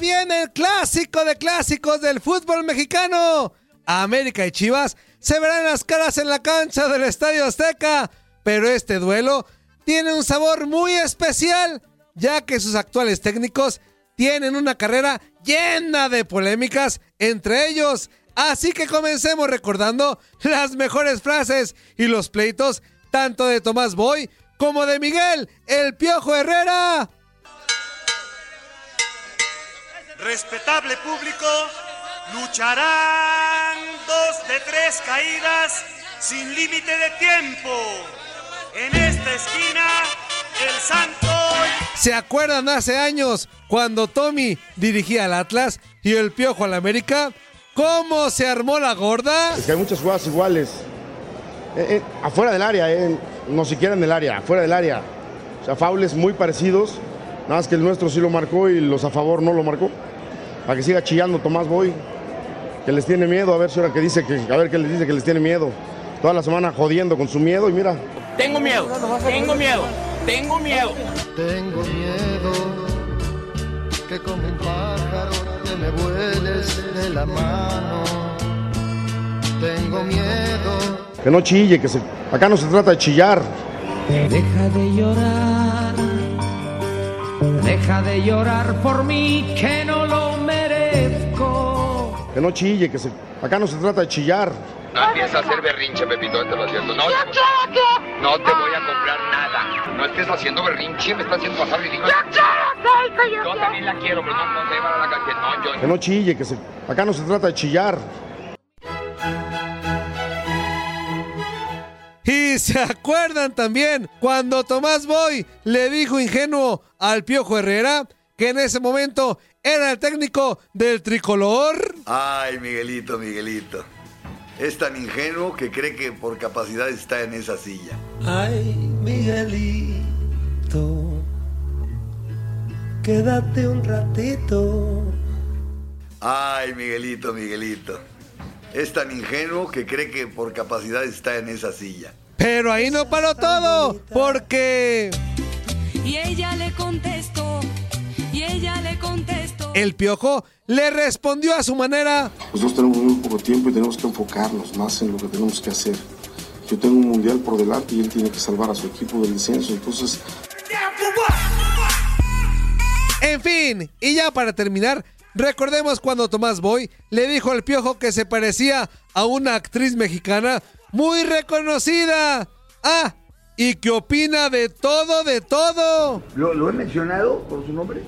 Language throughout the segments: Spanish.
Viene el clásico de clásicos del fútbol mexicano. América y Chivas se verán las caras en la cancha del Estadio Azteca, pero este duelo tiene un sabor muy especial, ya que sus actuales técnicos tienen una carrera llena de polémicas entre ellos. Así que comencemos recordando las mejores frases y los pleitos tanto de Tomás Boy como de Miguel El Piojo Herrera. Respetable público, lucharán dos de tres caídas sin límite de tiempo. En esta esquina, el Santo. ¿Se acuerdan hace años cuando Tommy dirigía al Atlas y el Piojo al América? ¿Cómo se armó la gorda? Es que hay muchas jugadas iguales. Eh, eh, afuera del área, eh, no siquiera en el área, afuera del área. O sea, faules muy parecidos. Nada más que el nuestro sí lo marcó y los a favor no lo marcó. Para que siga chillando Tomás Boy, que les tiene miedo, a ver si ahora que dice que, a ver qué les dice que les tiene miedo. Toda la semana jodiendo con su miedo y mira. Tengo miedo, tengo miedo, tengo miedo. Tengo miedo que como un pájaro te me vueles de la mano. Tengo miedo. Que no chille, que se, acá no se trata de chillar. Deja de llorar, deja de llorar por mí que no lo merezco. Que no chille, que se, acá no se trata de chillar. No empieza a hacer berrinche, Pepito, te lo haciendo. No, no te voy a comprar nada. No estés haciendo berrinche, me estás haciendo pasar ridículo. Yo también la quiero, pero no, no te llevar a la calle. No, yo Que no chille, que se, acá no se trata de chillar. Se acuerdan también cuando Tomás Boy le dijo ingenuo al Piojo Herrera que en ese momento era el técnico del tricolor. Ay, Miguelito, Miguelito. Es tan ingenuo que cree que por capacidad está en esa silla. Ay, Miguelito, quédate un ratito. Ay, Miguelito, Miguelito. Es tan ingenuo que cree que por capacidad está en esa silla. Pero ahí no paró todo, porque Y ella le contestó, y ella le contestó. el Piojo le respondió a su manera. Nosotros tenemos muy poco tiempo y tenemos que enfocarnos más en lo que tenemos que hacer. Yo tengo un mundial por delante y él tiene que salvar a su equipo del descenso. Entonces, En fin, y ya para terminar, recordemos cuando Tomás Boy le dijo al Piojo que se parecía a una actriz mexicana muy reconocida. Ah, y que opina de todo, de todo. ¿Lo, lo he mencionado por su nombre?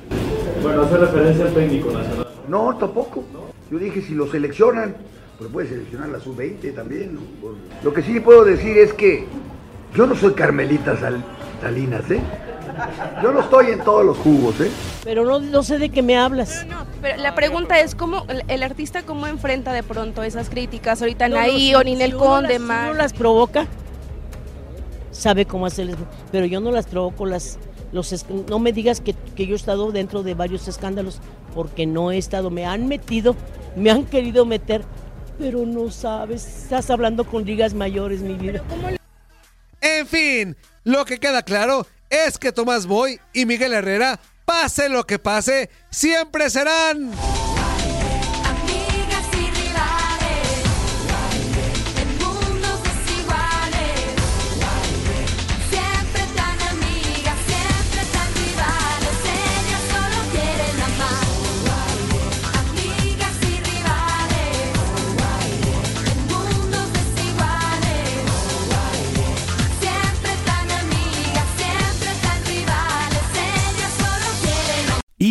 Bueno, hace referencia al técnico nacional. No, tampoco. Yo dije si lo seleccionan, pues puede seleccionar la sub-20 también. ¿no? Lo que sí puedo decir es que yo no soy Carmelita Sal- Salinas, ¿eh? Yo no estoy en todos los jugos, ¿eh? Pero no, no sé de qué me hablas. Pero la pregunta es cómo el, el artista cómo enfrenta de pronto esas críticas ahorita No, Anaí no, o si- Ninel si uno Conde, las- si las provoca, sabe cómo hacerles. Pero yo no las provoco, las, los, no me digas que, que yo he estado dentro de varios escándalos, porque no he estado. Me han metido, me han querido meter, pero no sabes. Estás hablando con ligas mayores, mi vida. En fin, lo que queda claro es que Tomás Boy y Miguel Herrera, pase lo que pase, siempre serán.